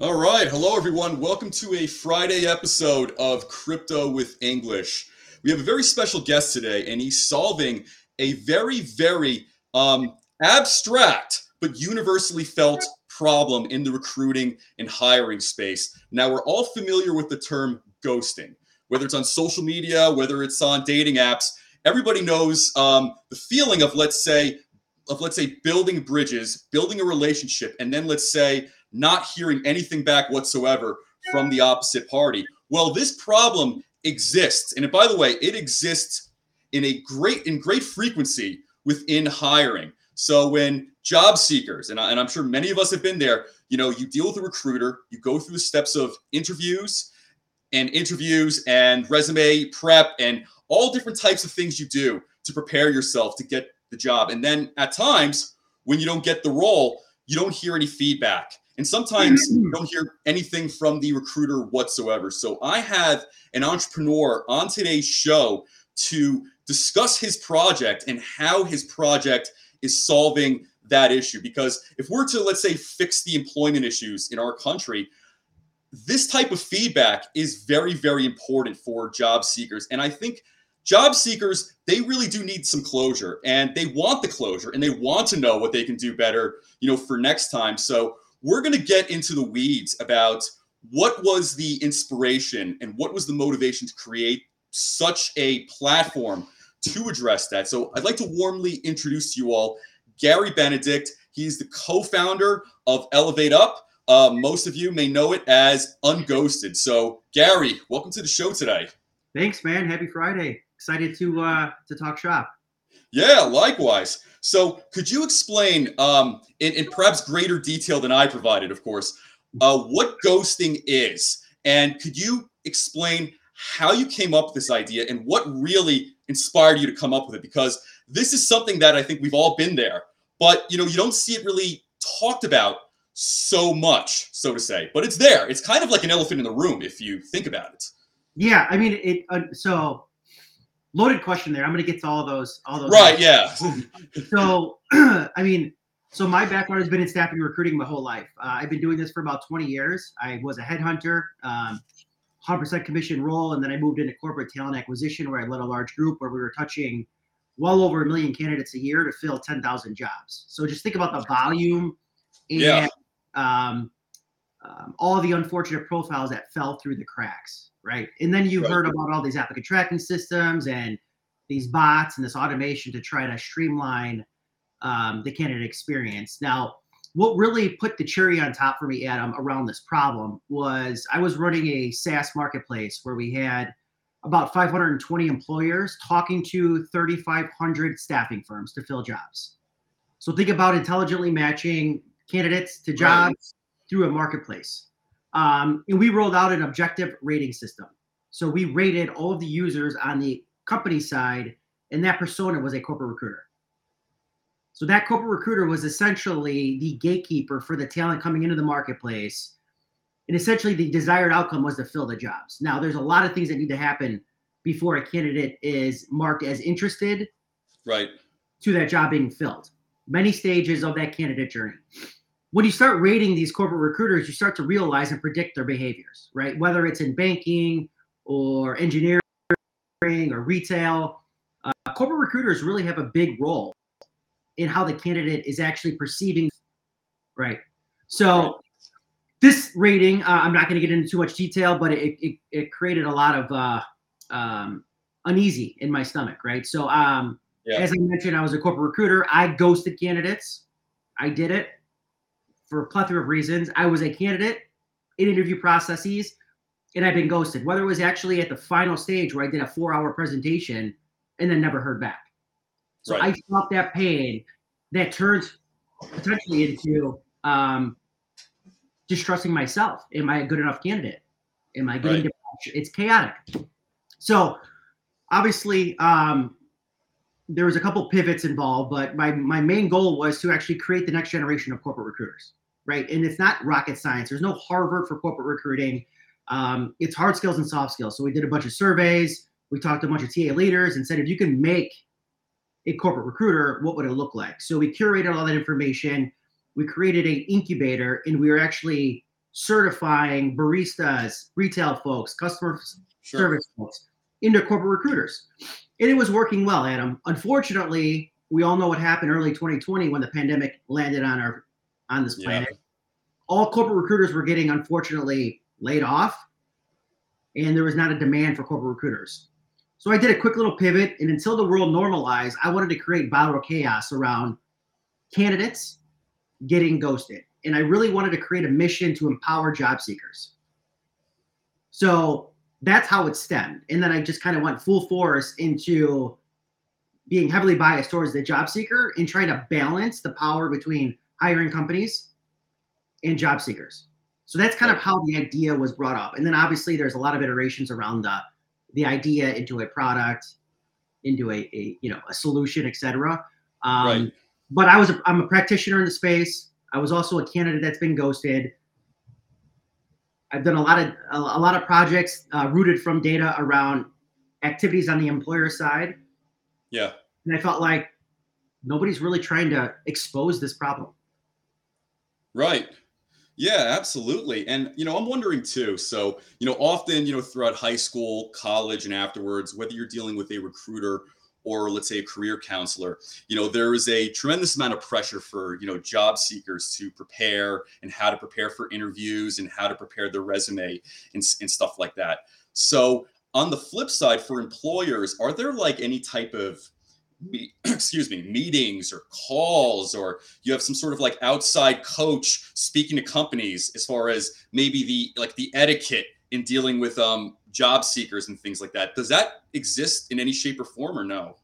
All right. Hello, everyone. Welcome to a Friday episode of Crypto with English. We have a very special guest today, and he's solving a very, very um, abstract but universally felt problem in the recruiting and hiring space. Now, we're all familiar with the term ghosting, whether it's on social media, whether it's on dating apps. Everybody knows um, the feeling of, let's say, of let's say building bridges, building a relationship, and then let's say not hearing anything back whatsoever from the opposite party. Well, this problem exists, and by the way, it exists in a great in great frequency within hiring. So when job seekers, and, I, and I'm sure many of us have been there, you know, you deal with a recruiter, you go through the steps of interviews and interviews and resume prep and all different types of things you do to prepare yourself to get the job. And then at times, when you don't get the role, you don't hear any feedback. And sometimes you mm. don't hear anything from the recruiter whatsoever. So I have an entrepreneur on today's show to discuss his project and how his project is solving that issue. Because if we're to, let's say, fix the employment issues in our country, this type of feedback is very, very important for job seekers. And I think job seekers they really do need some closure and they want the closure and they want to know what they can do better you know for next time so we're going to get into the weeds about what was the inspiration and what was the motivation to create such a platform to address that. So i'd like to warmly introduce to you all gary benedik. He's the co-founder of elevate up. Uh, most of you may know it as unghosted. So gary welcome to the show today. Thanks man. Happy friday. Excited to uh, to talk shop. Yeah, likewise. So, could you explain, um, in, in perhaps greater detail than I provided, of course, uh, what ghosting is, and could you explain how you came up with this idea and what really inspired you to come up with it? Because this is something that I think we've all been there, but you know, you don't see it really talked about so much, so to say. But it's there. It's kind of like an elephant in the room if you think about it. Yeah, I mean, it. Uh, so loaded question there. I'm going to get to all those. All those. Right. Yeah. so, I mean, so my background has been in staffing and recruiting my whole life. Uh, I've been doing this for about 20 years. I was a headhunter, um, 100% commission role, and then I moved into corporate talent acquisition, where I led a large group where we were touching well over a million candidates a year to fill 10,000 jobs. So just think about the volume and yeah. um, um, all the unfortunate profiles that fell through the cracks right? And then you right. heard about all these applicant tracking systems and these bots and this automation to try to streamline um, the candidate experience. Now, what really put the cherry on top for me, Adam, around this problem was I was running a SaaS marketplace where we had about 520 employers talking to 3,500 staffing firms to fill jobs. So think about intelligently matching candidates to jobs right. through a marketplace. Um, and we rolled out an objective rating system. So we rated all of the users on the company side, and that persona was a corporate recruiter. So that corporate recruiter was essentially the gatekeeper for the talent coming into the marketplace. And essentially, the desired outcome was to fill the jobs. Now, there's a lot of things that need to happen before a candidate is marked as interested right to that job being filled. Many stages of that candidate journey when you start rating these corporate recruiters, you start to realize and predict their behaviors, right? Whether it's in banking or engineering or retail, uh, corporate recruiters really have a big role in how the candidate is actually perceiving, right? So this rating, uh, I'm not going to get into too much detail, but it, it, it created a lot of uh, um, uneasy in my stomach, right? So um, yeah. as I mentioned, I was a corporate recruiter. I ghosted candidates. I did it for a plethora of reasons. I was a candidate in interview processes and I've been ghosted, whether it was actually at the final stage where I did a four hour presentation and then never heard back. So right. I felt that pain that turns potentially into um, distrusting myself. Am I a good enough candidate? Am I getting right. It's chaotic. So obviously, um, there was a couple pivots involved, but my my main goal was to actually create the next generation of corporate recruiters right? And it's not rocket science. There's no Harvard for corporate recruiting. Um, it's hard skills and soft skills. So we did a bunch of surveys. We talked to a bunch of TA leaders and said, if you can make a corporate recruiter, what would it look like? So we curated all that information. We created an incubator, and we were actually certifying baristas, retail folks, customer Sure. service folks into corporate recruiters. And it was working well, Adam. Unfortunately, we all know what happened early 2020 when the pandemic landed on our on this Yeah. planet. All corporate recruiters were getting unfortunately laid off, and there was not a demand for corporate recruiters. So I did a quick little pivot, and until the world normalized, I wanted to create viral chaos around candidates getting ghosted. And I really wanted to create a mission to empower job seekers. So that's how it stemmed. And then I just kind of went full force into being heavily biased towards the job seeker and trying to balance the power between hiring companies and job seekers. So that's kind of how the idea was brought up. And then obviously there's a lot of iterations around the the idea into a product, into a, a you know a solution, etc. Um, Right. But I was a, I'm a practitioner in the space. I was also a candidate that's been ghosted. I've done a lot of a, a lot of projects uh, rooted from data around activities on the employer side, Yeah. and I felt like nobody's really trying to expose this problem. Right. Yeah, absolutely. And you know, I'm wondering too. So, you know, often, you know, throughout high school, college, and afterwards, whether you're dealing with a recruiter or let's say a career counselor, you know, there is a tremendous amount of pressure for, you know, job seekers to prepare and how to prepare for interviews and how to prepare their resume and, and stuff like that. So, on the flip side, for employers, are there like any type of me- excuse me meetings or calls or you have some sort of like outside coach speaking to companies as far as maybe the like the etiquette in dealing with um job seekers and things like that does that exist in any shape or form or no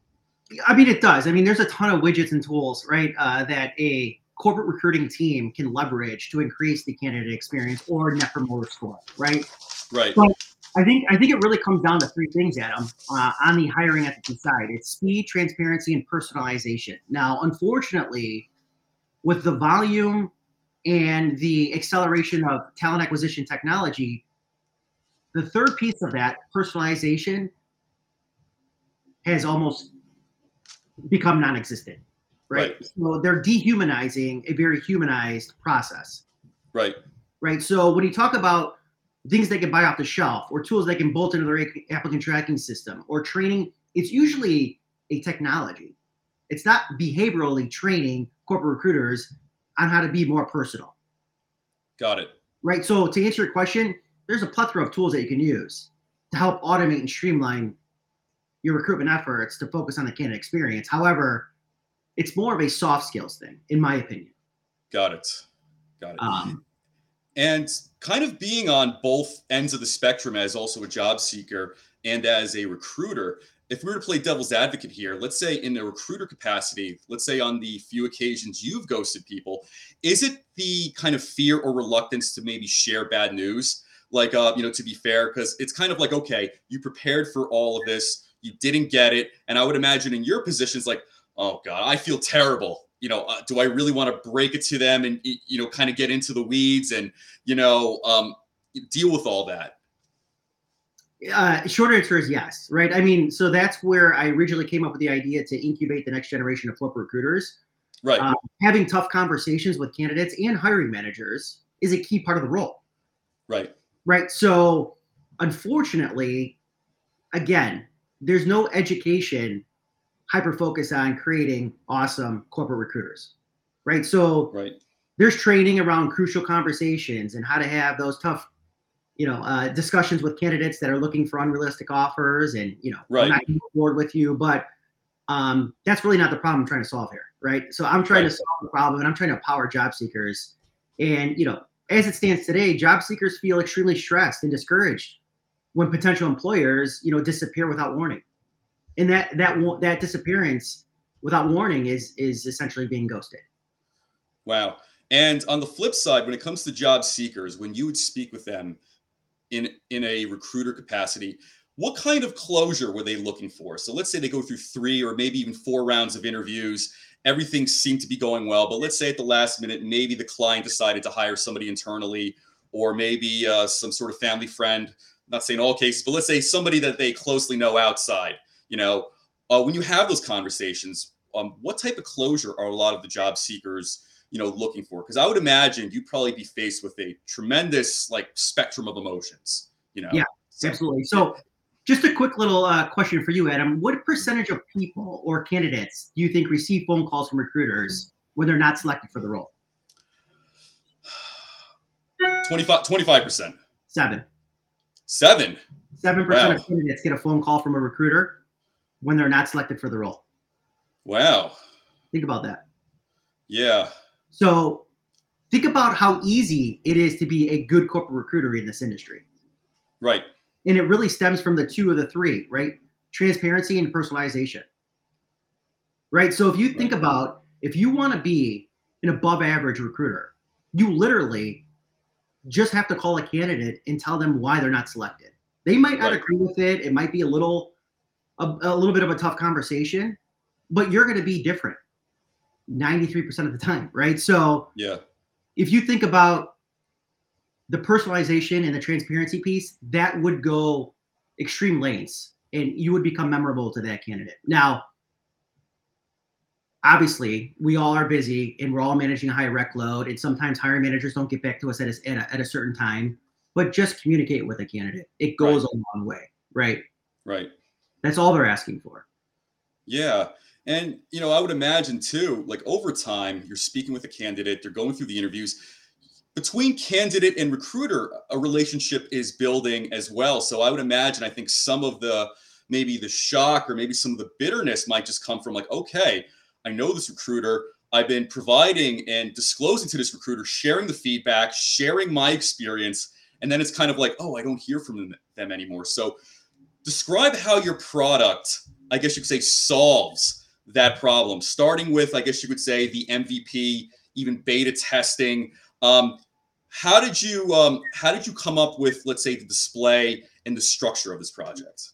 I mean, it does. I mean, there's a ton of widgets and tools, right, uh, that a corporate recruiting team can leverage to increase the candidate experience or net promoter score, right? right Well, I think I think it really comes down to three things, Adam, uh, on the hiring ethics side. It's speed, transparency, and personalization. Now, unfortunately, with the volume and the acceleration of talent acquisition technology, the third piece of that, personalization, has almost become non-existent. Right. Right. So they're dehumanizing a very humanized process right right? So when you talk about things they can buy off the shelf or tools they can bolt into their applicant tracking system or training, it's usually a technology. It's not behaviorally training corporate recruiters on how to be more personal, got it right? So to answer your question, there's a plethora of tools that you can use to help automate and streamline your recruitment efforts to focus on the candidate experience. However, it's more of a soft skills thing, in my opinion. got it got it Um, and kind of being on both ends of the spectrum as also a job seeker and as a recruiter if we were to play devil's advocate here let's say in a recruiter capacity let's say on the few occasions you've ghosted people is it the kind of fear or reluctance to maybe share bad news? Like uh you know to be fair because it's kind of like okay you prepared for all of this you didn't get it. And i would imagine in your positions like oh god i feel terrible you know uh, do i really want to break it to them and you know kind of get into the weeds and you know um deal with all that Uh, short answer is yes, right? I mean, so that's where I originally came up with the idea to incubate the next generation of corporate recruiters. right Uh, having tough conversations with candidates and hiring managers is a key part of the role, right right? So, unfortunately, again, there's no education hyper focus on creating awesome corporate recruiters, right? So, right there's training around crucial conversations and how to have those tough you know uh, discussions with candidates that are looking for unrealistic offers and you know Right. I'm not move with you but um, that's really not the problem i'm trying to solve here right so i'm trying Right. to solve the problem and i'm trying to empower job seekers and you know as it stands today job seekers feel extremely stressed and discouraged when potential employers you know disappear without warning and that that that disappearance without warning is is essentially being ghosted Wow. And on the flip side, when it comes to job seekers, when you would speak with them in in a recruiter capacity, what kind of closure were they looking for? So let's say they go through three or maybe even four rounds of interviews. Everything seemed to be going well, but let's say at the last minute, maybe the client decided to hire somebody internally, or maybe uh, some sort of family friend. Not saying all cases, but let's say somebody that they closely know outside. You know, uh, when you have those conversations, um, what type of closure are a lot of the job seekers you know looking for? Because I would imagine you'd probably be faced with a tremendous like spectrum of emotions. You know. Yeah, absolutely. So. Just a quick little uh, question for you, Adam. What percentage of people or candidates do you think receive phone calls from recruiters when they're not selected for the role? 25 percent. Seven. Seven. Seven percent of candidates get a phone call from a recruiter when they're not selected for the role. Wow. Think about that. Yeah. So think about how easy it is to be a good corporate recruiter in this industry. Right. And it really stems from the two of the three, right? Transparency and personalization. Right. So if you think right. about if you want to be an above average recruiter, you literally just have to call a candidate and tell them why they're not selected. They might not right. agree with it. It might be a little a, a little bit of a tough conversation, but you're going to be different 93% of the time, right? So, yeah. If you think about the personalization and the transparency piece, that would go extreme lengths and you would become memorable to that candidate. Now, obviously we all are busy and we're all managing a high rec load and sometimes hiring managers don't get back to us at a, at a, at a certain time but just communicate with a candidate it goes right. a long way right right that's all they're asking for yeah and you know i would imagine too like over time you're speaking with a candidate they're going through the interviews between candidate and recruiter a relationship is building as well so i would imagine i think some of the maybe the shock or maybe some of the bitterness might just come from like okay I know this recruiter. I've been providing and disclosing to this recruiter, sharing the feedback, sharing my experience. And then it's kind of like, oh, I don't hear from them anymore. So describe how your product, I guess you could say, solves that problem, starting with, I guess you could say, the MVP, even beta testing. Um, how did you um, how did you come up with, let's say, the display and the structure of this project?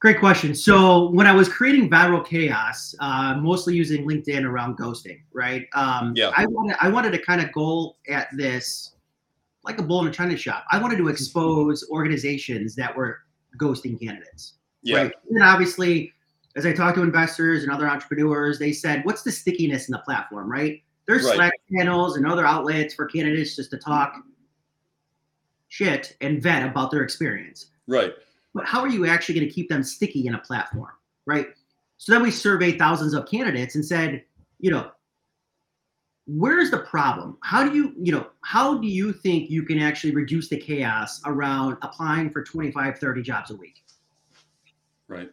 Great question. So when I was creating Viral Chaos, uh, mostly using LinkedIn around ghosting, right? Um, yeah. I wanted I wanted to kind of go at this like a bull in a china shop. I wanted to expose organizations that were ghosting candidates. Yeah. Right. And obviously, as I talked to investors and other entrepreneurs, they said, "What's the stickiness in the platform?" Right. There's right. Slack channels and other outlets for candidates just to talk shit and vet about their experience. Right but how are you actually going to keep them sticky in a platform, right? So then we surveyed thousands of candidates and said, you know, where's the problem? How do you, you know, how do you think you can actually reduce the chaos around applying for 25, 30 jobs a week? Right.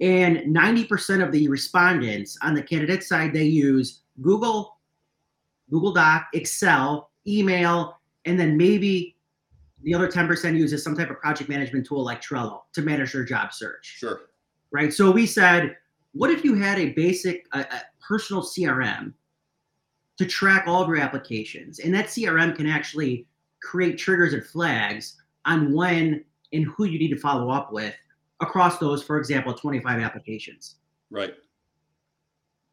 And 90% of the respondents on the candidate side, they use Google, Google Doc, Excel, email, and then maybe the other 10% uses some type of project management tool like Trello to manage their job search. Sure. Right. So we said, what if you had a basic a, a personal CRM to track all of your applications? And that CRM can actually create triggers and flags on when and who you need to follow up with across those, for example, 25 applications. Right.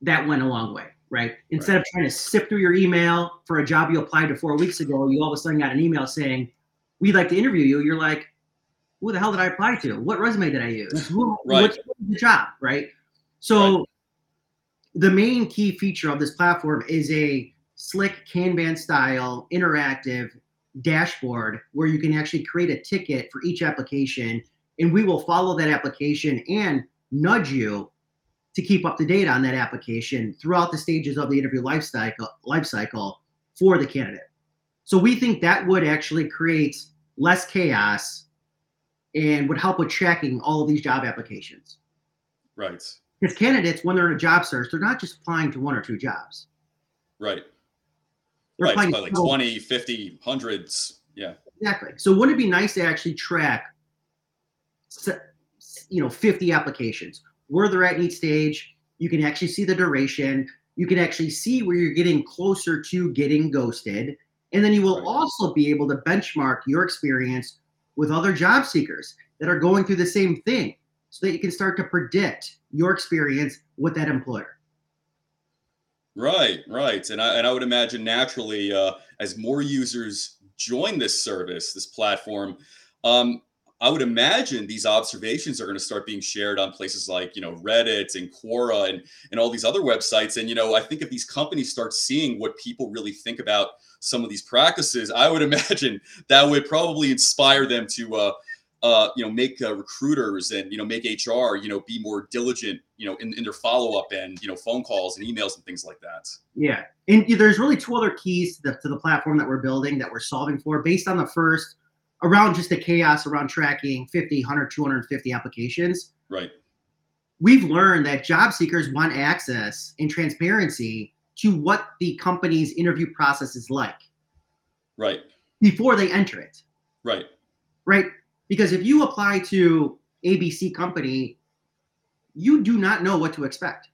That went a long way, right? Instead right. of trying to sift through your email for a job you applied to four weeks ago, you all of a sudden got an email saying, we'd like to interview you, you're like, who the hell did I apply to? What resume did I use? Who, right. What's the job, right? So right. The main key feature of this platform is a slick Kanban style interactive dashboard where you can actually create a ticket for each application and we will follow that application and nudge you to keep up to date on that application throughout the stages of the interview life cycle, life cycle for the candidate. So we think that would actually create less chaos and would help with tracking all of these job applications. Right. Because candidates, when they're in a job search, they're not just applying to one or two jobs. Right. They're right. like 20, 50, hundreds. Yeah. Exactly. So wouldn't it be nice to actually track, you know, 50 applications, where they're at in each stage? You can actually see the duration. You can actually see where you're getting closer to getting ghosted and then you will also be able to benchmark your experience with other job seekers that are going through the same thing so that you can start to predict your experience with that employer. Right, right. And I, and I would imagine naturally, uh, as more users join this service, this platform, um, I would imagine these observations are going to start being shared on places like, you know, Reddit and Quora and, and all these other websites. And, you know, I think if these companies start seeing what people really think about some of these practices, I would imagine that would probably inspire them to, uh, uh, you know, make uh, recruiters and, you know, make HR, you know, be more diligent, you know, in, in their follow up and, you know, phone calls and emails and things like that. Yeah. And there's really two other keys to the, to the platform that we're building that we're solving for based on the first around just the chaos around tracking 50, 100, 250 applications. Right. We've learned that job seekers want access and transparency to what the company's interview process is like. Right. Before they enter it. Right. Right. Because if you apply to ABC company, you do not know what to expect.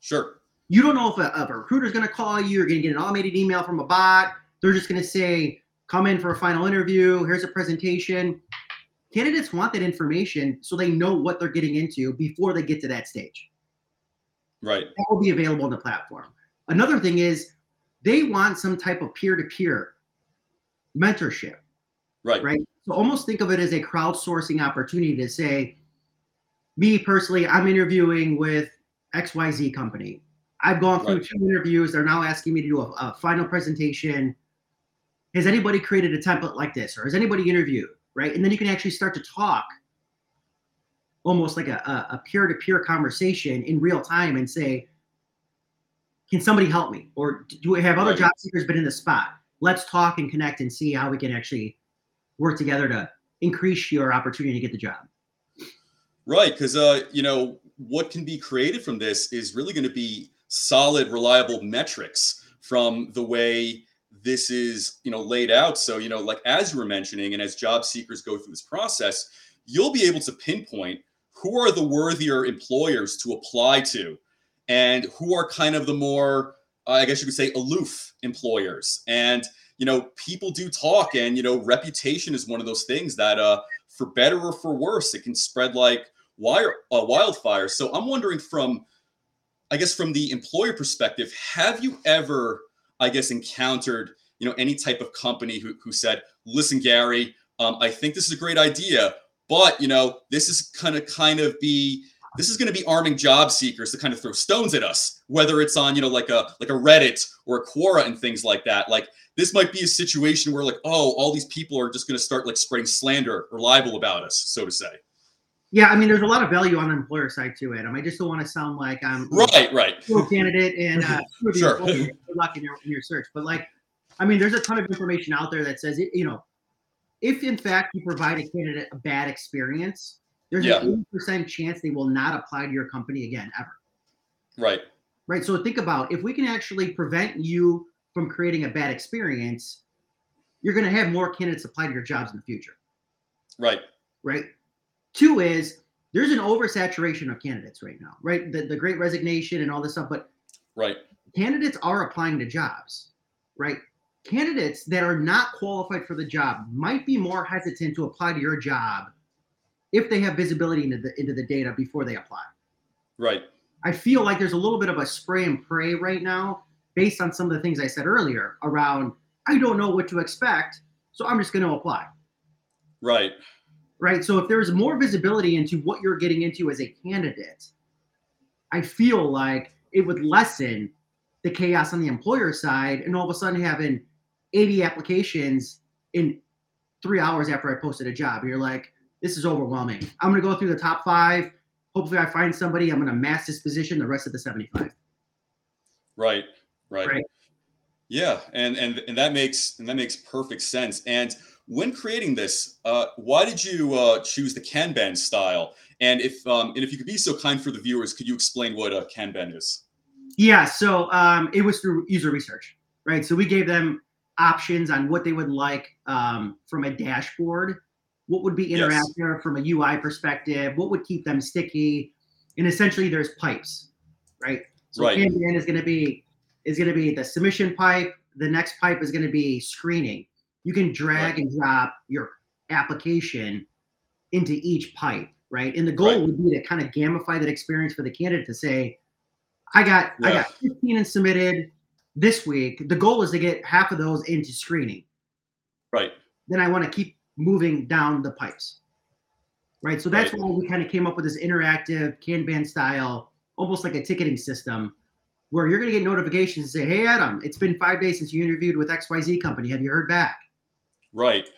Sure. You don't know if a, if a recruiter is going to call you. You're going to get an automated email from a bot. They're just going to say, come in for a final interview. Here's a presentation. Candidates want that information so they know what they're getting into before they get to that stage. Right. That will be available on the platform. Another thing is they want some type of peer-to-peer mentorship. Right. Right. So almost think of it as a crowdsourcing opportunity to say, me personally, I'm interviewing with XYZ company. I've gone through Right. two interviews. They're now asking me to do a, a final presentation has anybody created a template like this or has anybody interviewed right and then you can actually start to talk almost like a, a, peer-to-peer conversation in real time and say can somebody help me or do we have other Right. job seekers been in the spot let's talk and connect and see how we can actually work together to increase your opportunity to get the job Right, because uh, you know what can be created from this is really going to be solid, reliable metrics from the way this is, you know, laid out. So you know, like as you were mentioning, and as job seekers go through this process, you'll be able to pinpoint who are the worthier employers to apply to, and who are kind of the more, I guess you could say, aloof employers. And you know, people do talk, and you know, reputation is one of those things that, uh, for better or for worse, it can spread like wire uh, wildfire. So I'm wondering from, I guess from the employer perspective, have you ever, I guess, encountered you know any type of company who who said, "Listen, Gary, um, I think this is a great idea, but you know this is kind of kind of be this is going to be arming job seekers to kind of throw stones at us, whether it's on you know like a like a Reddit or a Quora and things like that. Like this might be a situation where like oh all these people are just going to start like spreading slander or libel about us, so to say. yeah i mean there's a lot of value on the employer side to it i just don't want to sound like i'm Right, right. candidate and uh, Sure. good luck in your, in your search. But like, I mean, there's a ton of information out there that says, you know, if in fact you provide a candidate a bad experience, there's Yeah. an 80% chance they will not apply to your company again ever. Right. Right. So think about if we can actually prevent you from creating a bad experience, you're going to have more candidates apply to your jobs in the future. Right. Right. Two is there's an oversaturation of candidates right now, right? The, the great resignation and all this stuff, but Right. candidates are applying to jobs, right? Candidates that are not qualified for the job might be more hesitant to apply to your job if they have visibility into the into the data before they apply. Right. I feel like there's a little bit of a spray and pray right now based on some of the things I said earlier around I don't know what to expect, so I'm just going to apply. Right. Right? So if there's more visibility into what you're getting into as a candidate, I feel like it would lessen the chaos on the employer side and all of a sudden having 80 applications in three hours after I posted a job. You're like, this is overwhelming. I'm going to go through the top five. Hopefully, I find somebody. I'm going to mass this position the rest of the 75. Right. Right. Right. Yeah, and and and that makes and that makes perfect sense. And when creating this, uh, why did you uh, choose the Kanban style? And if um, and if you could be so kind for the viewers, could you explain what a Kanban is? Yeah, so um, it was through user research, right? So we gave them options on what they would like um, from a dashboard, what would be Yes. interactive from a UI perspective, what would keep them sticky, and essentially there's pipes, right? So Right. Kanban is going to be is going to be the submission pipe. The next pipe is going to be screening. You can drag Right. and drop your application into each pipe, right? And the goal Right. would be to kind of gamify that experience for the candidate to say, I got I got 15 and submitted this week. The goal is to get half of those into screening. Right. Then I want to keep moving down the pipes. right? So that's Right. why we kind of came up with this interactive Kanban style, almost like a ticketing system, where you're going to get notifications and say, "Hey, Adam, it's been five days since you interviewed with XYZ company. Have you heard back?" Right.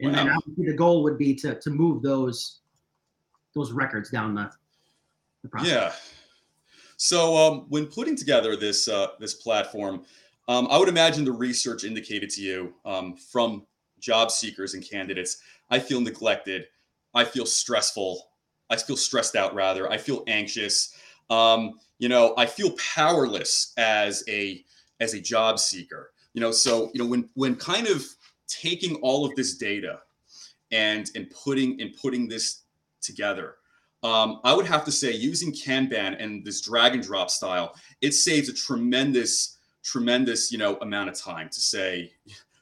And then Wow. obviously the goal would be to to move those those records down the, the process. Yeah. So um, when putting together this uh, this platform, um, I would imagine the research indicated to you um, from job seekers and candidates. I feel neglected. I feel stressful. I feel stressed out. Rather, I feel anxious. Um, you know, I feel powerless as a as a job seeker. You know, so you know when when kind of taking all of this data and and putting and putting this together um, I would have to say using Kanban and this drag and drop style, it saves a tremendous, tremendous, you know, amount of time to say,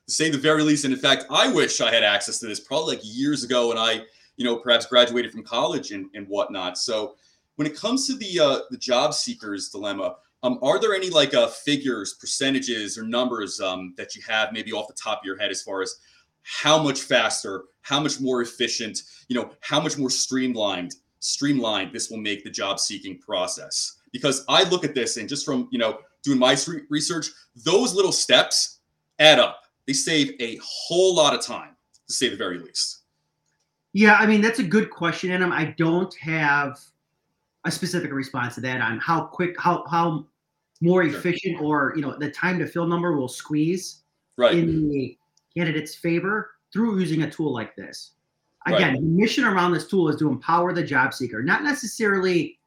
to say the very least. And in fact, I wish I had access to this probably like years ago when I, you know, perhaps graduated from college and, and whatnot. So when it comes to the uh, the job seekers dilemma, um, are there any like uh, figures, percentages, or numbers um, that you have maybe off the top of your head as far as how much faster, how much more efficient, you know, how much more streamlined streamlined this will make the job seeking process because i look at this and just from you know doing my research those little steps add up they save a whole lot of time to say the very least Yeah, I mean that's a good question, and I don't have a specific response to that on how quick, how how more Sure. efficient, or you know, the time to fill number will squeeze right in the candidate's favor through using a tool like this. Right. Again, the mission around this tool is to empower the job seeker, not necessarily.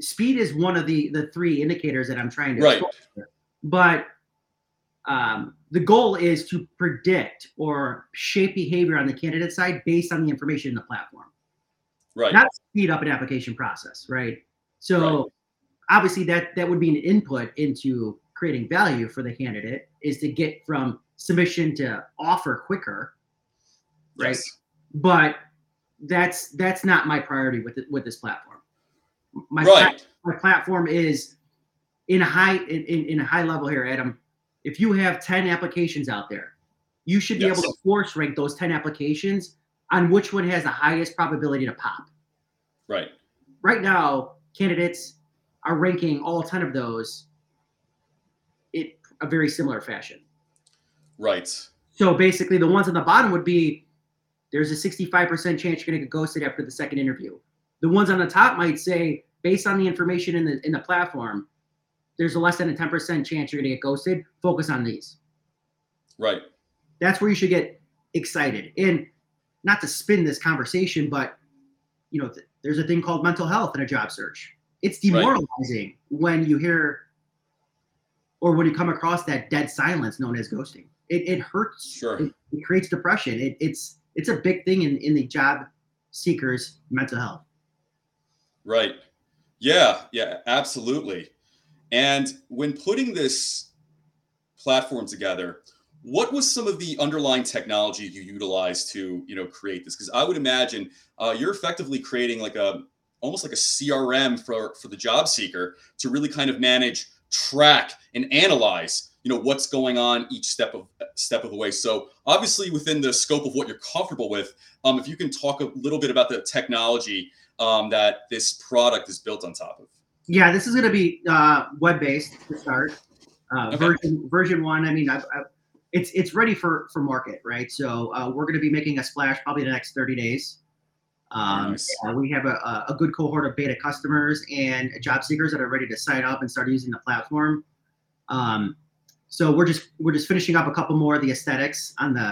Speed is one of the the three indicators that I'm trying to Right. explore but um, the goal is to predict or shape behavior on the candidate side based on the information in the platform right not speed up an application process, right? So Right. obviously that that would be an input into creating value for the candidate is to get from submission to offer quicker, right? yes. But that's that's not my priority with it, with this platform. My right plat- my platform is in a high in, in, in a high level here, Adam. If you have 10 applications out there, you should be able to force rank those 10 applications on which one has the highest probability to pop. Right. Right now candidates are ranking all 10 of those in a very similar fashion. Right. So basically the ones on the bottom would be there's a 65% chance you're going to get ghosted after the second interview. The ones on the top might say based on the information in the in the platform there's a less than a 10% chance you're going to get ghosted focus on these right that's where you should get excited and not to spin this conversation but you know th- there's a thing called mental health in a job search it's Right. demoralizing when you hear or when you come across that dead silence known as ghosting it, it hurts Sure. it, it creates depression it, it's it's a big thing in, in the job seekers mental health Right. Yeah, yeah, absolutely. And when putting this platform together, what was some of the underlying technology you utilized to, you know, create this? Because I would imagine uh, you're effectively creating like a almost like a CRM for for the job seeker to really kind of manage, track, and analyze, you know, what's going on each step of step of the way. So obviously within the scope of what you're comfortable with, um, if you can talk a little bit about the technology um, that this product is built on top of. Yeah this is going to be uh, web-based to start. Uh, Okay. version version one i mean I, I, it's it's ready for for market right? So uh, we're going to be making a splash probably in the next 30 days. Um, Nice. uh, we have a, a- a good cohort of beta customers and job seekers that are ready to sign up and start using the platform. Um, so we're just we're just finishing up a couple more of the aesthetics on the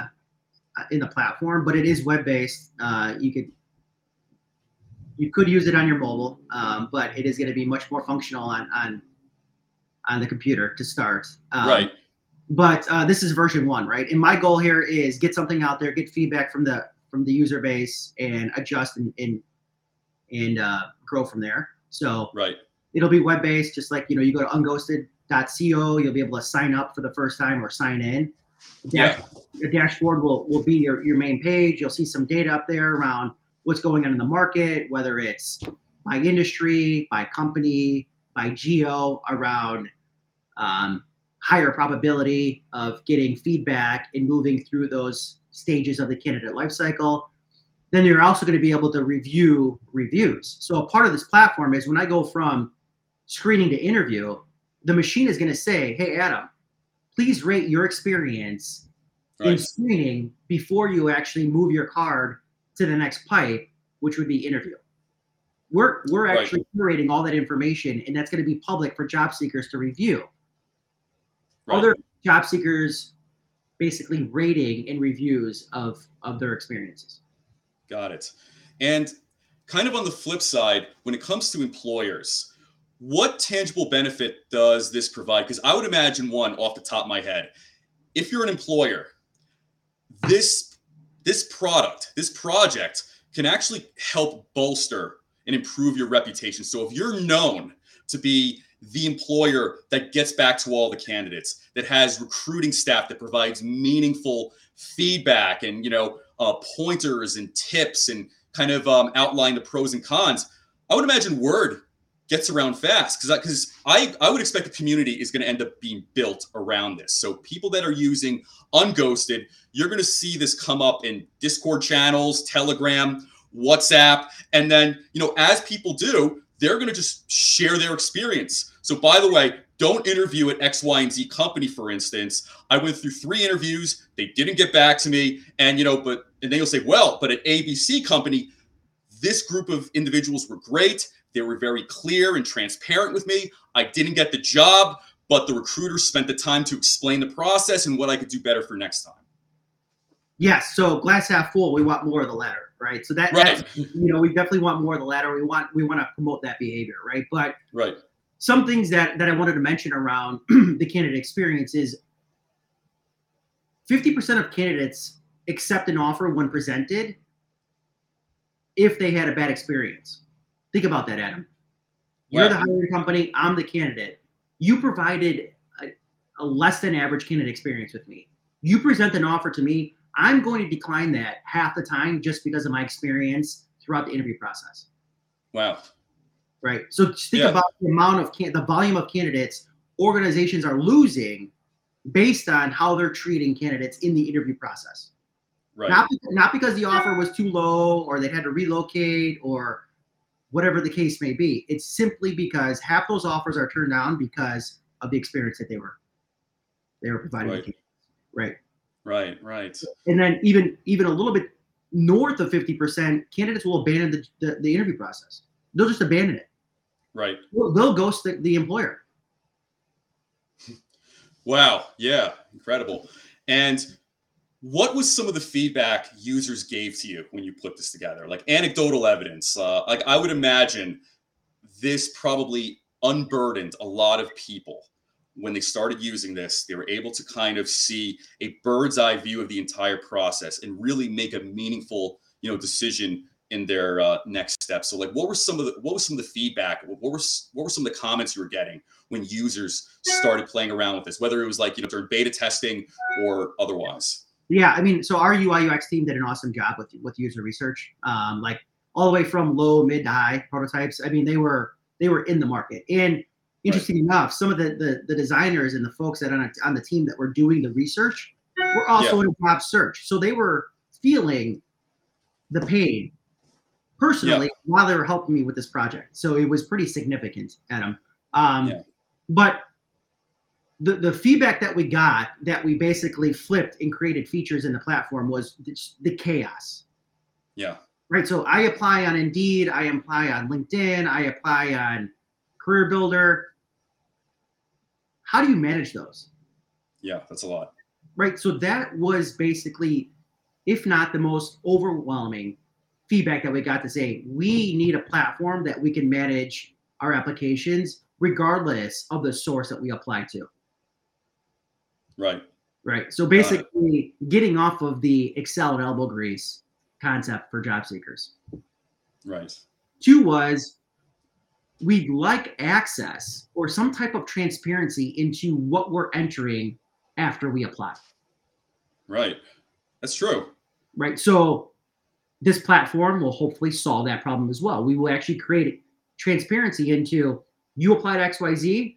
uh, in the platform but it is web based uh, you could you could use it on your mobile um, but it is going to be much more functional on on on the computer to start um, right. but uh, this is version one right and my goal here is get something out there get feedback from the from the user base and adjust and and, and uh, grow from there so Right. it'll be web based just like you know you go to unghosted.co you'll be able to sign up for the first time or sign in the, dash, Yeah. the dashboard will, will be your, your main page you'll see some data up there around what's going on in the market whether it's by industry by company by geo around um, higher probability of getting feedback and moving through those stages of the candidate life cycle then you're also going to be able to review reviews. So a part of this platform is when I go from screening to interview, the machine is going to say, "Hey, Adam, please rate your experience right. in screening before you actually move your card to the next pipe, which would be interview." We're we're actually right. curating all that information, and that's going to be public for job seekers to review. Right. Other job seekers basically rating and reviews of of their experiences. Got it. And kind of on the flip side, when it comes to employers, what tangible benefit does this provide? Because I would imagine one off the top of my head. If you're an employer, this this product, this project can actually help bolster and improve your reputation. So if you're known to be the employer that gets back to all the candidates, that has recruiting staff that provides meaningful feedback and you know uh, pointers and tips and kind of um, outline the pros and cons. I would imagine word gets around fast because because I, I, would expect the community is going to end up being built around this. So people that are using Unghosted, you're going to see this come up in Discord channels, Telegram, WhatsApp, and then you know as people do, they're going to just share their experience. So by the way, don't interview at X, Y, and Z company, for instance. I went through three interviews. They didn't get back to me. And, you know, but, and then you'll say, well, but at ABC company, this group of individuals were great. They were very clear and transparent with me. I didn't get the job, but the recruiter spent the time to explain the process and what I could do better for next time. Yes. So glass half full, we want more of the latter, right? So that, right. you know, we definitely want more of the latter. We want, we want to promote that behavior, right? But, right some things that that I wanted to mention around the candidate experience is 50% of candidates accept an offer when presented if they had a bad experience. Think about that, Adam. You're the hiring company, I'm the candidate. You provided a, a less than average candidate experience with me. You present an offer to me, I'm going to decline that half the time just because of my experience throughout the interview process. Wow right? So think yeah. about the amount of can- the volume of candidates organizations are losing based on how they're treating candidates in the interview process. Right. Not, not because the offer was too low or they had to relocate or whatever the case may be. It's simply because half those offers are turned down because of the experience that they were they were providing. Right. Right. Right. Right. And then even even a little bit north of 50%, candidates will abandon the, the, the interview process. They'll just abandon it. Right. They'll, they'll ghost the, the employer. Wow. Yeah. Incredible. And what was some of the feedback users gave to you when you put this together? Like anecdotal evidence. Uh, like I would imagine this probably unburdened a lot of people when they started using this. They were able to kind of see a bird's eye view of the entire process and really make a meaningful, you know, decision in their uh, next steps. So, like, what were some of the what was some of the feedback? What were what were some of the comments you were getting when users started playing around with this? Whether it was like you know during beta testing or otherwise. Yeah, I mean, so our UI UX team did an awesome job with with user research. Um, like all the way from low, mid to high prototypes. I mean, they were they were in the market. And interesting right. enough, some of the, the, the designers and the folks that on a, on the team that were doing the research were also yeah. in a job search. So they were feeling the pain personally yeah. while they were helping me with this project. So it was pretty significant, Adam. Um, yeah. But the, the feedback that we got that we basically flipped and created features in the platform was the chaos. Yeah. Right. So I apply on Indeed, I apply on LinkedIn, I apply on Career Builder. How do you manage those? Yeah, that's a lot. Right. So that was basically, if not the most overwhelming feedback that we got to say we need a platform that we can manage our applications regardless of the source that we apply to. Right. Right. So basically, getting off of the Excel and elbow grease concept for job seekers. Right. Two was we'd like access or some type of transparency into what we're entering after we apply. Right. That's true. Right. So this platform will hopefully solve that problem as well. We will actually create transparency into you applied XYZ,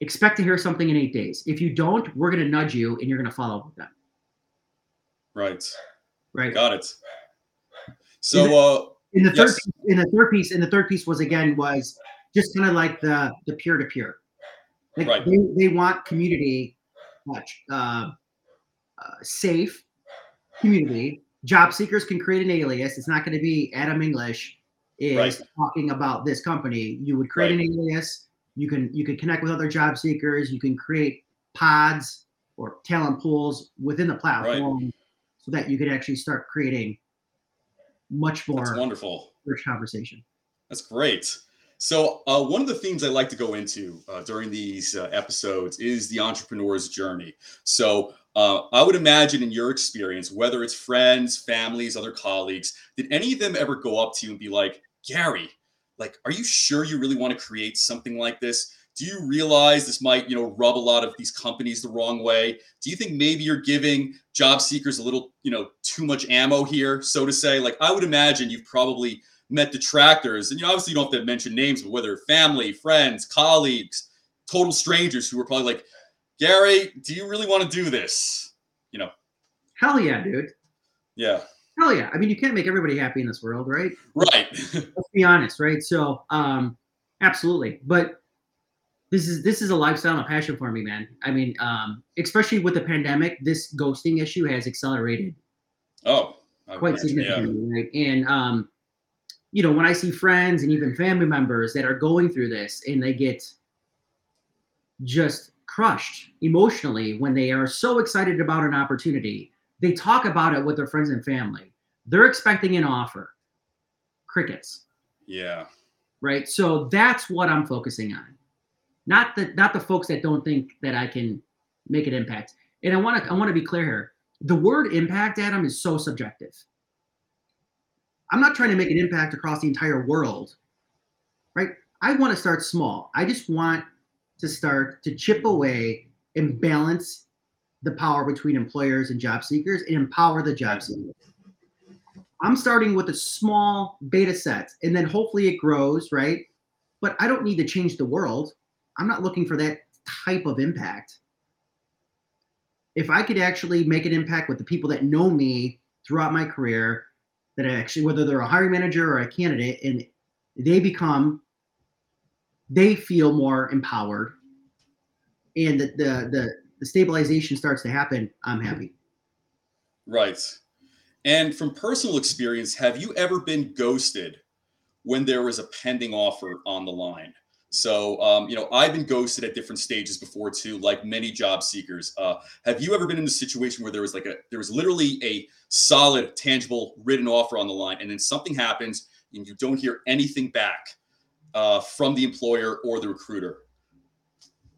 expect to hear something in eight days. If you don't, we're going to nudge you and you're going to follow up with them. Right. Right. Got it. So In uh, in the third piece, in the third piece and the third piece was again was just kind of like the the peer to peer like Right. they, they want community much uh, uh, safe community job seekers can create an alias it's not going to be adam english is Right. talking about this company you would create an alias you can you can connect with other job seekers you can create pods or talent pools within the platform so that you could actually start creating much more that's wonderful. rich conversation. That's great. So, uh, one of the themes I like to go into uh, during these uh, episodes is the entrepreneur's journey. So, uh, I would imagine in your experience, whether it's friends, families, other colleagues, did any of them ever go up to you and be like, Gary, like, are you sure you really want to create something like this? Do you realize this might, you know, rub a lot of these companies the wrong way? Do you think maybe you're giving job seekers a little, you know, too much ammo here, so to say? Like, I would imagine you've probably met detractors, and you know, obviously you don't have to mention names, but whether family, friends, colleagues, total strangers who were probably like, Gary, do you really want to do this? You know, Hell yeah, dude. yeah, Hell yeah. I mean, you can't make everybody happy in this world, right? right, Let's be honest, right? So, um, absolutely. But this is this is a lifestyle and a passion for me, man. I mean, um, especially with the pandemic, this ghosting issue has accelerated oh, I quite imagine, yeah. significantly, right? And um, you know, when I see friends and even family members that are going through this and they get just crushed emotionally when they are so excited about an opportunity, they talk about it with their friends and family. They're expecting an offer. Crickets, yeah, right? So that's what I'm focusing on. Not the not the folks that don't think that I can make an impact. And I want to I want to be clear here. The word impact, Adam, is so subjective. I'm not trying to make an impact across the entire world, right? I want to start small. I just want to start to chip away and balance the power between employers and job seekers and empower the job seekers. I'm starting with a small beta set and then hopefully it grows, right? But I don't need to change the world. I'm not looking for that type of impact. If I could actually make an impact with the people that know me throughout my career, that actually, whether they're a hiring manager or a candidate, and they become, they feel more empowered, and the the the, the stabilization starts to happen, I'm happy. right. And from personal experience, have you ever been ghosted when there was a pending offer on the line? So, um, you know, I've been ghosted at different stages before too, like many job seekers. Uh, have you ever been in a situation where there was like a, there was literally a solid, tangible, written offer on the line, and then something happens and you don't hear anything back uh, from the employer or the recruiter?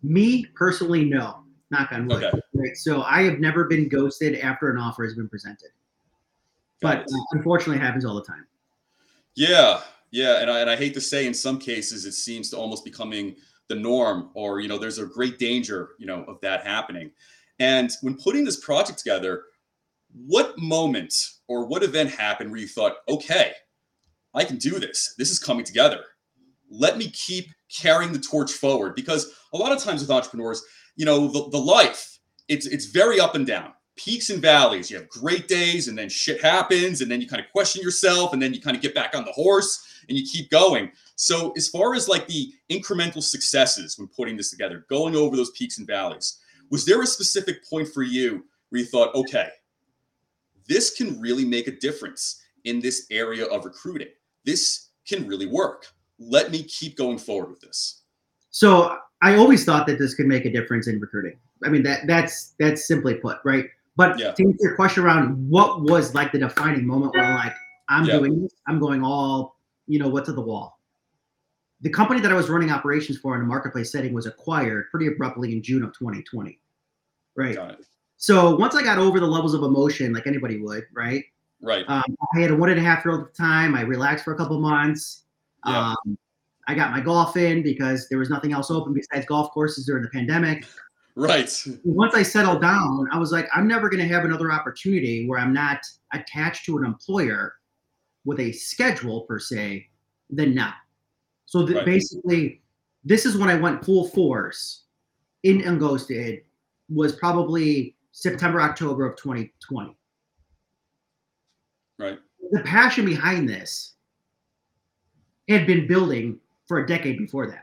Me personally, no. Knock on wood. Okay. Right. So I have never been ghosted after an offer has been presented. But uh, unfortunately, it happens all the time. Yeah, yeah, and I, and I hate to say, in some cases, it seems to almost becoming the norm, or you know, there's a great danger, you know, of that happening. And when putting this project together, what moment or what event happened where you thought, okay, I can do this. This is coming together. Let me keep carrying the torch forward because a lot of times with entrepreneurs, you know, the, the life it's it's very up and down peaks and valleys. You have great days, and then shit happens, and then you kind of question yourself, and then you kind of get back on the horse and you keep going. So, as far as like the incremental successes when putting this together, going over those peaks and valleys, was there a specific point for you where you thought, okay, this can really make a difference in this area of recruiting? This can really work. Let me keep going forward with this. So I always thought that this could make a difference in recruiting. I mean, that that's that's simply put, right? But Yeah. to answer your question around what was like the defining moment where like, I'm Yeah. doing this, I'm going all, you know, what to the wall. The company that I was running operations for in a marketplace setting was acquired pretty abruptly in June of 2020. Right. So once I got over the levels of emotion, like anybody would, right? Right. Um, I had a one and a half year old at the time. I relaxed for a couple months. Yeah. Um, I got my golf in because there was nothing else open besides golf courses during the pandemic. Right. Once I settled down, I was like, I'm never going to have another opportunity where I'm not attached to an employer with a schedule per se than now. So Right. basically, this is when I went full force in Unghosted was probably September, October of 2020 Right. the passion behind this had been building for a decade before that.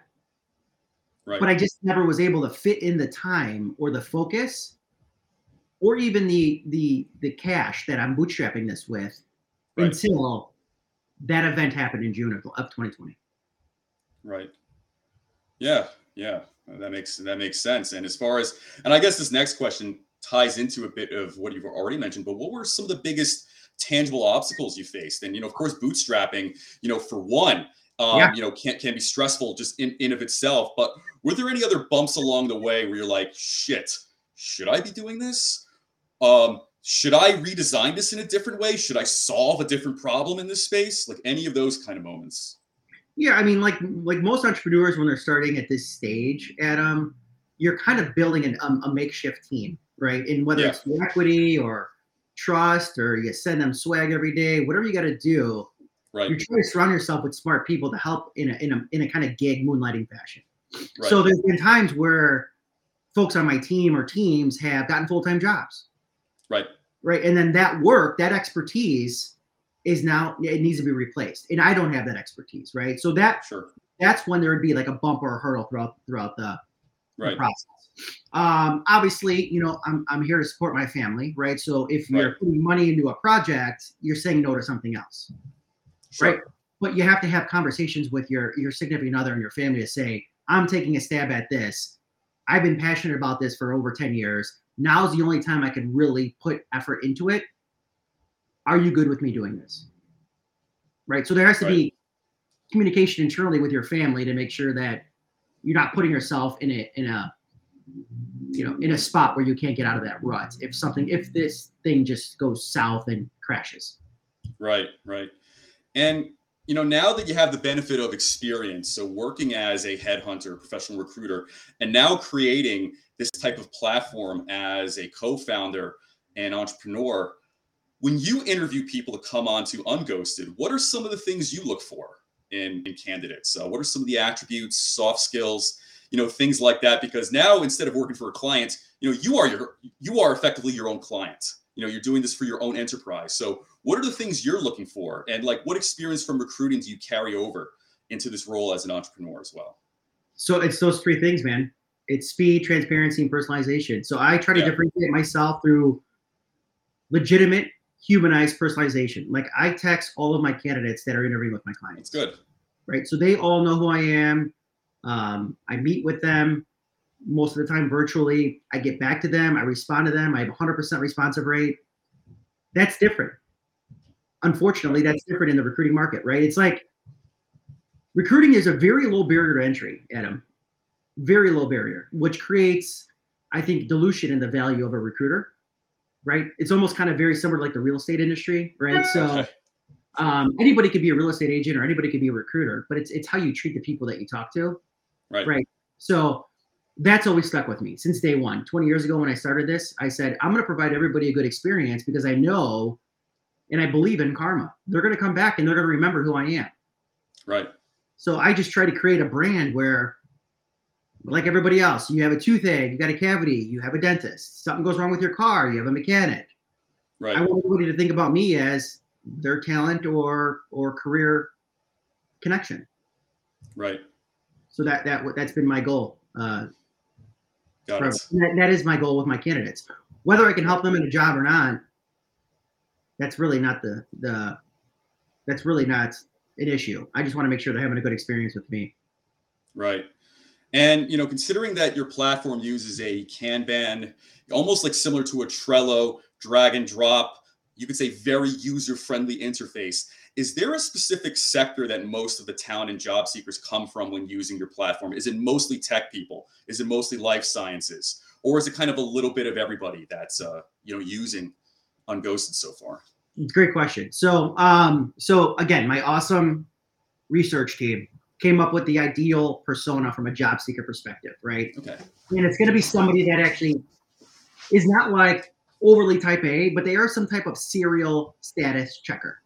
Right. But I just never was able to fit in the time or the focus or even the the the cash that I'm bootstrapping this with Right. until that event happened in June of, of 2020. Right. Yeah, yeah, that makes that makes sense. And as far as, and I guess this next question ties into a bit of what you've already mentioned. But what were some of the biggest tangible obstacles you faced? And you know, of course, bootstrapping. You know, for one, um, Yeah. you know, can can be stressful just in in of itself. But were there any other bumps along the way where you're like, shit, should I be doing this? Um, should I redesign this in a different way? Should I solve a different problem in this space? Like any of those kind of moments. Yeah, I mean, like like most entrepreneurs when they're starting at this stage, Adam, you're kind of building an, um, a makeshift team, right? And whether Yeah. it's equity or trust, or you send them swag every day, whatever you got to do, Right. you're trying to surround yourself with smart people to help in a in a in a kind of gig moonlighting fashion. Right. So there's been times where folks on my team or teams have gotten full time jobs, right. right? And then that work, that expertise, is now it needs to be replaced, and I don't have that expertise, right? So that Sure. that's when there would be like a bump or a hurdle throughout throughout the, the process. Um, obviously, you know, I'm I'm here to support my family, right? So if you're Right. putting money into a project, you're saying no to something else, Sure. right? But you have to have conversations with your your significant other and your family to say, I'm taking a stab at this. I've been passionate about this for over 10 years. Now's the only time I can really put effort into it. Are you good with me doing this? Right. So there has to be communication internally with your family to make sure that you're not putting yourself in a in a you know in a spot where you can't get out of that rut if something if this thing just goes south and crashes Right, right. And you know, now that you have the benefit of experience, so working as a headhunter, professional recruiter, and now creating this type of platform as a co-founder and entrepreneur, when you interview people to come on to Unghosted, what are some of the things you look for in, in candidates? Uh, what are some of the attributes, soft skills, you know, things like that? Because now instead of working for a client, you know, you are your you are effectively your own client. You know, you're doing this for your own enterprise. So what are the things you're looking for? And like what experience from recruiting do you carry over into this role as an entrepreneur as well? So it's those three things man. It's speed transparency and personalization. So i try to Yeah. differentiate myself through legitimate humanized personalization. Like i text all of my candidates that are interviewing with my clients. That's good. Right? So they all know who i am. Um, i meet with them most of the time virtually i get back to them i respond to them i have 100% responsive rate. That's different. Unfortunately that's different in the recruiting market right? It's like recruiting is a very low barrier to entry adam. Very low barrier which creates i think dilution in the value of a recruiter right? It's almost kind of very similar to like the real estate industry right? So um, anybody could be a real estate agent or anybody could be a recruiter but it's it's how you treat the people that you talk to right. right? So that's always stuck with me since day one. 20 years ago when i started this i said i'm going to provide everybody a good experience because i know and i believe in karma. They're going to come back and they're going to remember who i am. Right. So i just try to create a brand where like everybody else you have a toothache you got a cavity you have a dentist something goes wrong with your car you have a mechanic. Right. i want everybody to think about me as their talent or or career connection. Right. So that that that's been my goal uh, got it That, that is my goal with my candidates. Whether I can help them in a job or not, that's really not the the that's really not an issue. I just want to make sure they're having a good experience with me. right and you know considering that your platform uses a kanban almost like similar to a trello drag and drop you could say very user friendly interface is there a specific sector that most of the talent and job seekers come from when using your platform is it mostly tech people is it mostly life sciences or is it kind of a little bit of everybody that's uh, you know using unghosted so far Great question. So um so again, my awesome research team came up with the ideal persona from a job seeker perspective, right? okay And it's going to be somebody that actually is not like overly type A, but they are some type of serial status checker.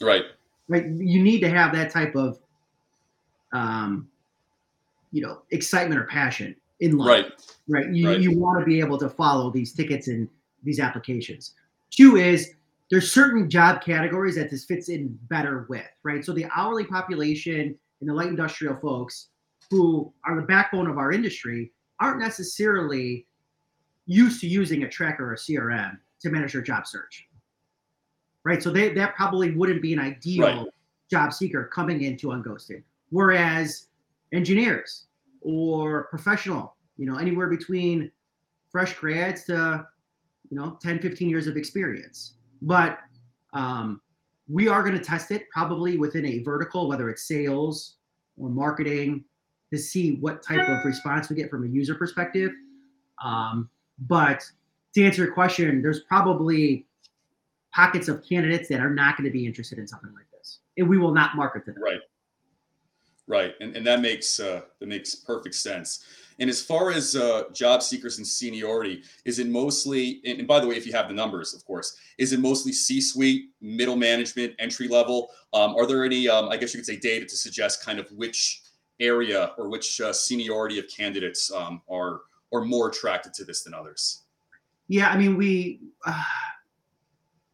Right right you need to have that type of um you know excitement or passion in life right right you, Right. you want to be able to follow these tickets and these applications two is there's certain job categories that this fits in better with, right? So the hourly population and the light industrial folks who are the backbone of our industry aren't necessarily used to using a tracker or a CRM to manage their job search. Right. So they, that probably wouldn't be an ideal Right. job seeker coming into Unghosted. Whereas engineers or professional, you know, anywhere between fresh grads to, you know, 10, 15 years of experience. But um, we are going to test it probably within a vertical, whether it's sales or marketing, to see what type of response we get from a user perspective. Um, but to answer your question, there's probably pockets of candidates that are not going to be interested in something like this, and we will not market to them. Right. Right. And, and that makes uh, that makes perfect sense. And as far as uh, job seekers and seniority, is it mostly, and, and by the way, if you have the numbers, of course, is it mostly C-suite, middle management, entry level? Um, are there any, um, I guess you could say, data to suggest kind of which area or which uh, seniority of candidates um, are are more attracted to this than others? Yeah, I mean, we uh,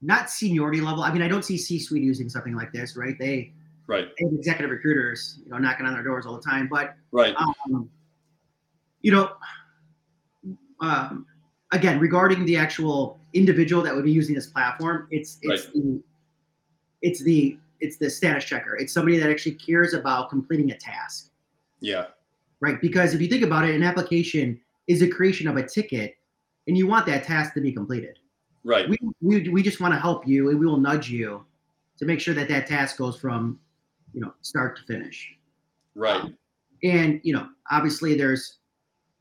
not seniority level. I mean, I don't see C-suite using something like this, right? They, Right. they have executive recruiters, you know, knocking on their doors all the time. But Right. um, you know, um, again, regarding the actual individual that would be using this platform, it's it's the it's the it's the status checker. It's somebody that actually cares about completing a task, Yeah. right? Because if you think about it, an application is a creation of a ticket, and you want that task to be completed. Right. We we, we just want to help you, and we will nudge you to make sure that that task goes from you know start to finish. Right. and you know obviously there's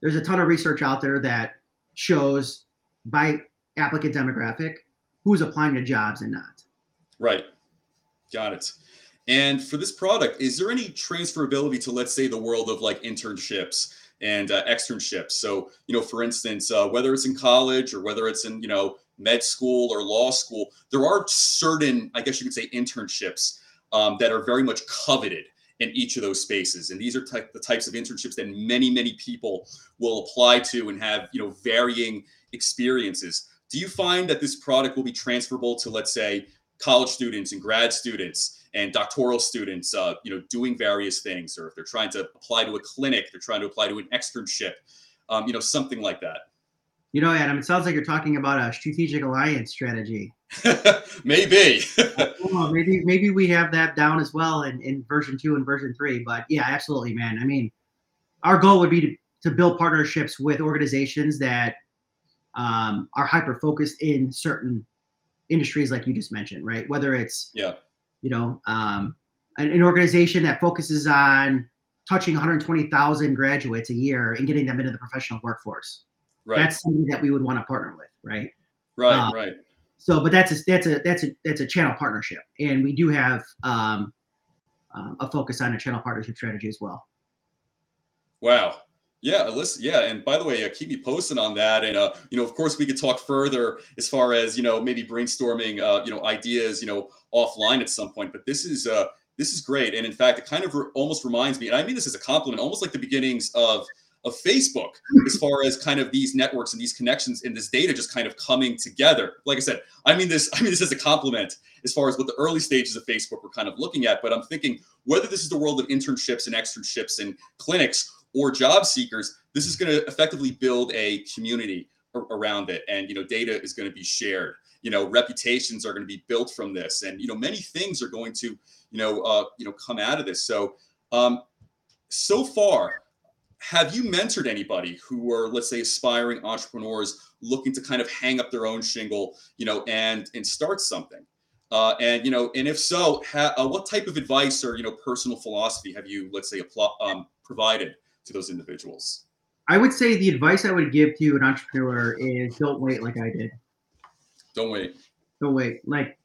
there's a ton of research out there that shows by applicant demographic who's applying to jobs and not Right. Got it. And for this product, is there any transferability to, let's say, the world of like internships and uh, externships? So, you know, for instance, uh, whether it's in college or whether it's in, you know, med school or law school, there are certain, I guess you could say, internships um, that are very much coveted in each of those spaces. And these are type, the types of internships that many, many people will apply to and have, you know, varying experiences. Do you find that this product will be transferable to, let's say, college students and grad students and doctoral students, uh, you know, doing various things, or if they're trying to apply to a clinic, they're trying to apply to an externship, um, you know, something like you know adam it sounds like you're talking about a strategic alliance strategy. Maybe. well, maybe maybe we have that down as well in, in version two and version three but yeah absolutely man i mean our goal would be to, to build partnerships with organizations that um, are hyper focused in certain industries like you just mentioned right whether it's yeah. you know, um, an, an organization that focuses on touching 120,000 graduates a year and getting them into the professional workforce. Right. That's something that we would want to partner with, right? right. uh, right. So, but that's a that's a that's a that's a channel partnership, and we do have um, um, a focus on a channel partnership strategy as well. Wow. Yeah, Alyssa. Yeah, and by the way, uh, keep me posted on that. And uh, you know, of course, we could talk further as far as you know, maybe brainstorming, uh, you know, ideas, you know, offline at some point. But this is uh, this is great, and in fact, it kind of re- almost reminds me, and I mean this as a compliment, almost like the beginnings of of Facebook, as far as kind of these networks and these connections and this data just kind of coming together. Like I said, I mean this, I mean this as a compliment as far as what the early stages of Facebook were kind of looking at. But I'm thinking whether this is the world of internships and externships and clinics or job seekers, this is going to effectively build a community around it, and you know, data is going to be shared. You know, reputations are going to be built from this, and you know, many things are going to, you know, uh, you know, come out of this. So, um, so far, have you mentored anybody who are, let's say, aspiring entrepreneurs looking to kind of hang up their own shingle, you know, and and start something? Uh, and you know, and if so, ha- uh, what type of advice or you know, personal philosophy have you, let's say, appl- um, provided to those individuals? I would say the advice I would give to an entrepreneur is don't wait like I did. Don't wait. Don't wait. Like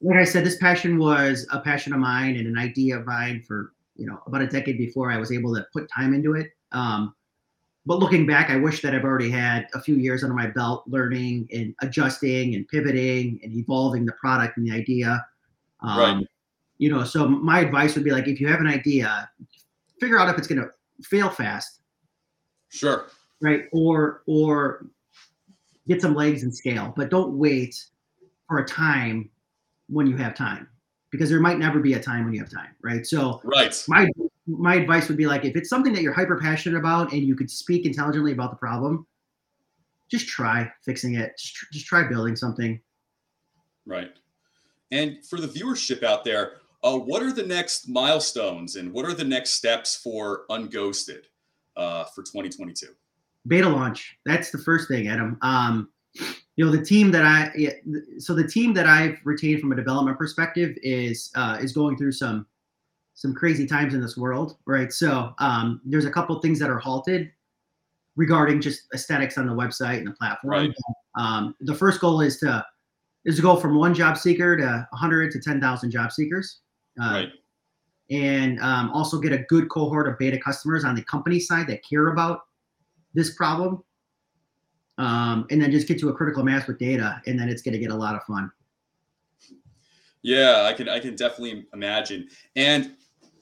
like I said, this passion was a passion of mine and an idea of mine for you know about a decade before I was able to put time into it. Um, but looking back, I wish that I've already had a few years under my belt, learning and adjusting and pivoting and evolving the product and the idea. Um, Right. You know, so my advice would be like, if you have an idea, figure out if it's going to fail fast, Sure. right? Or or get some legs and scale, but don't wait for a time when you have time because there might never be a time when you have time, right? So right. my my advice would be like if it's something that you're hyper passionate about and you could speak intelligently about the problem, just try fixing it. Just, just try building something. Right. And for the viewership out there, uh, what are the next milestones and what are the next steps for Unghosted uh, for 2022? Beta launch. That's the first thing, Adam. Um, you know, the team that I so the team that I've retained from a development perspective is uh, is going through some some crazy times in this world, right? So um, there's a couple things that are halted regarding just aesthetics on the website and the platform. Right. Um, the first goal is to is to go from one job seeker to 100 to 10,000 job seekers. Uh, right. And um, also get a good cohort of beta customers on the company side that care about this problem. Um, and then just get to a critical mass with data, and then it's going to get a lot of fun. Yeah, I can I can definitely imagine. And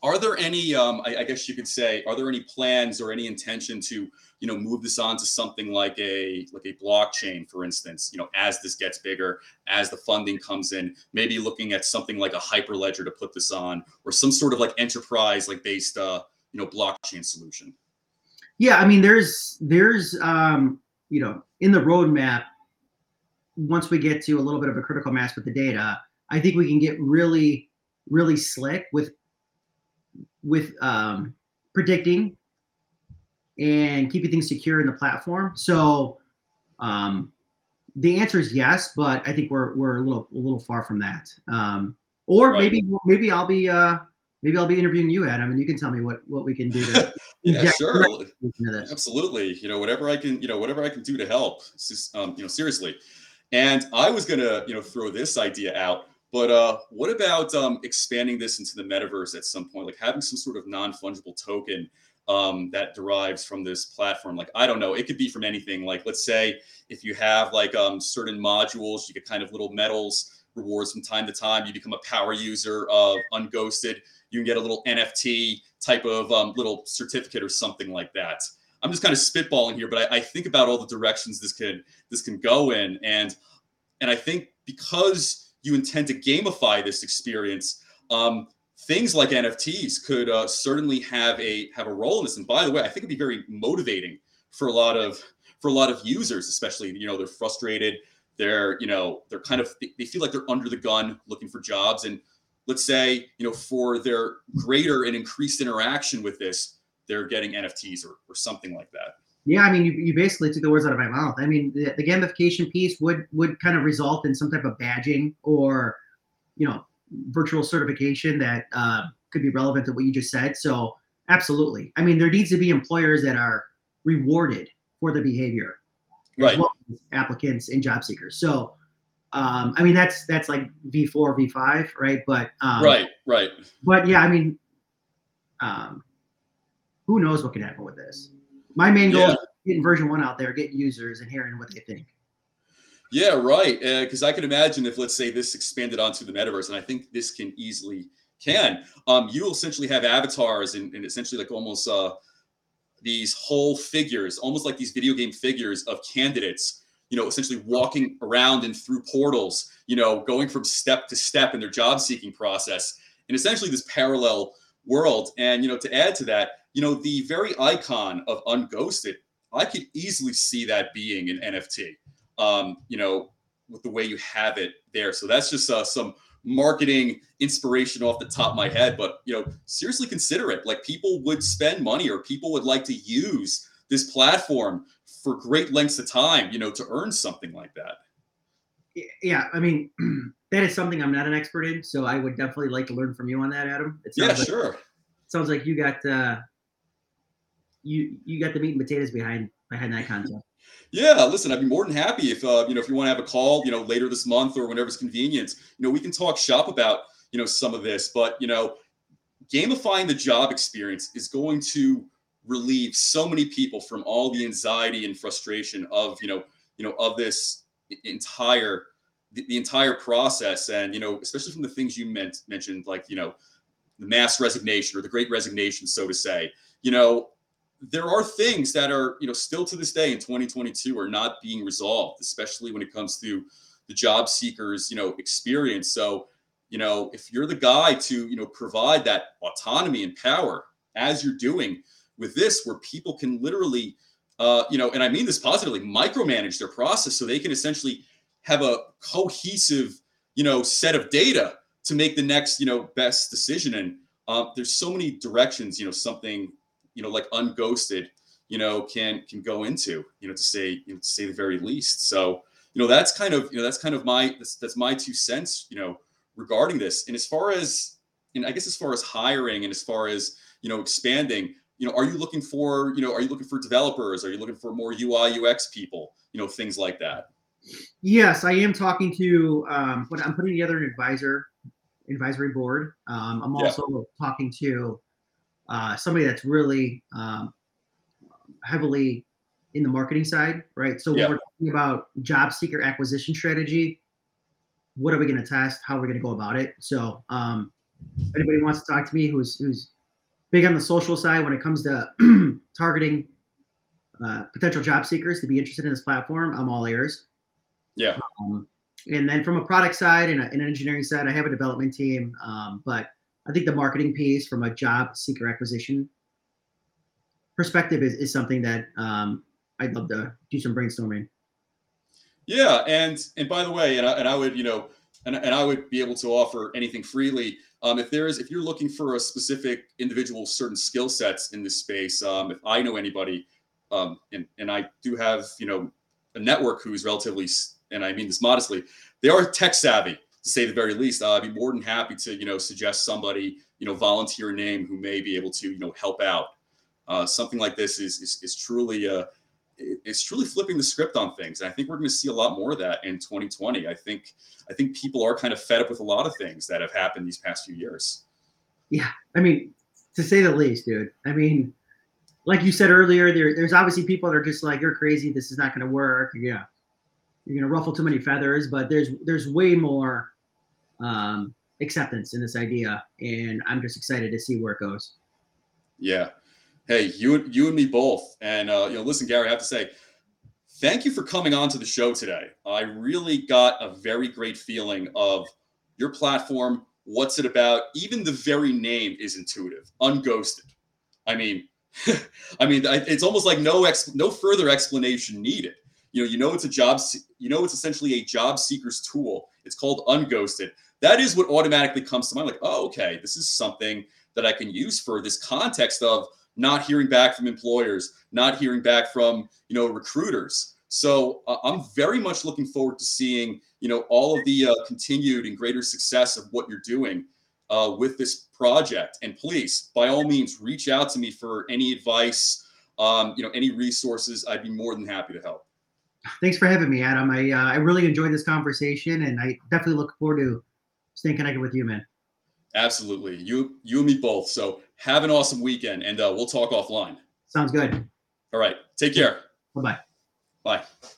are there any um, I, I, guess you could say are there any plans or any intention to you know move this on to something like a like a blockchain for instance you know as this gets bigger as the funding comes in maybe looking at something like a hyperledger to put this on or some sort of like enterprise like based uh you know blockchain solution yeah i mean there's there's um you know in the roadmap once we get to a little bit of a critical mass with the data i think we can get really really slick with with um, predicting and keeping things secure in the platform. So um, the answer is yes, but I think we're we're a little a little far from that. Um, or right. maybe maybe I'll be uh, maybe I'll be interviewing you, Adam, and you can tell me what what we can do to. yeah, sure. Absolutely. You know, whatever I can, you know, whatever I can do to help. Um, you know, seriously. And I was gonna, you know, throw this idea out. But uh, what about um, expanding this into the metaverse at some point, like having some sort of non fungible token um, that derives from this platform? Like I don't know, it could be from anything. Like let's say if you have like um, certain modules, you get kind of little medals rewards from time to time. You become a power user of Unghosted. You can get a little NFT type of um, little certificate or something like that. I'm just kind of spitballing here, but I, I think about all the directions this could this can go in, and and I think because you intend to gamify this experience, um, things like NFTs could uh, certainly have a have a role in this. And by the way, I think it'd be very motivating for a lot of for a lot of users, especially you know they're frustrated, they're you know they're kind of they feel like they're under the gun looking for jobs, and let's say you know for their greater and increased interaction with this, they're getting NFTs or or something like that. Yeah, I mean, you, you basically took the words out of my mouth. I mean, the, the gamification piece would would kind of result in some type of badging or, you know, virtual certification that uh, could be relevant to what you just said. So, absolutely. I mean, there needs to be employers that are rewarded for the behavior, right? Well applicants and job seekers. So, um, I mean, that's that's like V four, V five, right? But um, right, right. But yeah, I mean, um, who knows what can happen with this? My main goal yeah. is getting version one out there, getting users and hearing what they think. Yeah, right. Because uh, I can imagine if, let's say, this expanded onto the metaverse, and I think this can easily can. Um, you will essentially have avatars and, and essentially like almost uh, these whole figures, almost like these video game figures of candidates. You know, essentially walking around and through portals. You know, going from step to step in their job seeking process, and essentially this parallel world. And you know, to add to that, you know, the very icon of Unghosted, I could easily see that being an NFT. Um, you know, with the way you have it there. So that's just uh, some marketing inspiration off the top of my head. But you know, seriously consider it. Like people would spend money or people would like to use this platform for great lengths of time, you know, to earn something like that. Yeah, I mean, that is something I'm not an expert in, so I would definitely like to learn from you on that, Adam. It yeah, like, sure. Sounds like you got uh, you you got the meat and potatoes behind behind that concept. Yeah, listen, I'd be more than happy if uh, you know if you want to have a call, you know, later this month or whenever it's convenient. You know, we can talk shop about you know some of this, but you know, gamifying the job experience is going to relieve so many people from all the anxiety and frustration of you know you know of this entire the, the entire process, and you know, especially from the things you meant mentioned, like you know, the mass resignation or the great resignation, so to say. You know, there are things that are you know still to this day in 2022 are not being resolved especially when it comes to the job seekers, you know, experience. So, you know, if you're the guy to, you know, provide that autonomy and power as you're doing with this, where people can literally, uh, you know, and I mean this positively, micromanage their process so they can essentially have a cohesive, you know, set of data to make the next, you know, best decision. And uh, there's so many directions, you know, something, you know, like unghosted, you know, can can go into, you know, to say, you know, to say the very least. So, you know, that's kind of, you know, that's kind of my that's, that's my two cents, you know, regarding this. And as far as, and I guess as far as hiring and as far as, you know, expanding, you know, are you looking for, you know, are you looking for developers? Are you looking for more UI UX people? You know, things like that. Yes, I am talking to. Um, I'm putting together an advisor advisory board. Um, I'm Yeah. also talking to uh, somebody that's really um, heavily in the marketing side, right? So when we're talking about job seeker acquisition strategy, what are we going to test? How are we going to go about it? So um, if anybody wants to talk to me who's who's big on the social side when it comes to targeting uh, potential job seekers to be interested in this platform, I'm all ears. Yeah. Um, and then from a product side and, a, and an engineering side, I have a development team. Um, but I think the marketing piece from a job seeker acquisition perspective is, is something that um, I'd love to do some brainstorming. Yeah, and and by the way, and I, and I would you know, and, and I would be able to offer anything freely. Um, if there is, if you're looking for a specific individual, certain skill sets in this space, um, if I know anybody, um, and and I do have you know a network who's relatively, and I mean this modestly, they are tech savvy to say the very least. Uh, I'd be more than happy to you know suggest somebody you know volunteer name who may be able to you know help out. Uh, something like this is is, is truly uh, it's truly flipping the script on things. And I think we're going to see a lot more of that in 2020. I think I think people are kind of fed up with a lot of things that have happened these past few years. Yeah, I mean, to say the least, dude. I mean, like you said earlier, there, there's obviously people that are just like, you're crazy. This is not going to work. Yeah. You're going to ruffle too many feathers, but there's, there's way more um, acceptance in this idea. And I'm just excited to see where it goes. Yeah. Hey, you and you and me both. And uh, you know, listen, Gary, I have to say, thank you for coming on to the show today. I really got a very great feeling of your platform. What's it about? Even the very name is intuitive. Unghosted. I mean, I mean, it's almost like no ex, no further explanation needed. You know, you know, it's a job. You know, it's essentially a job seeker's tool. It's called Unghosted. That is what automatically comes to mind. Like, oh, okay, this is something that I can use for this context of not hearing back from employers, not hearing back from you know recruiters. So uh, I'm very much looking forward to seeing you know all of the uh, continued and greater success of what you're doing uh, with this project. And please, by all means, reach out to me for any advice, um, you know, any resources. I'd be more than happy to help. Thanks for having me, Adam. I, uh, I really enjoyed this conversation and I definitely look forward to staying connected with you, man. Absolutely, you you and me both. So have an awesome weekend, and uh, we'll talk offline. Sounds good. All right, take care. Bye bye. Bye.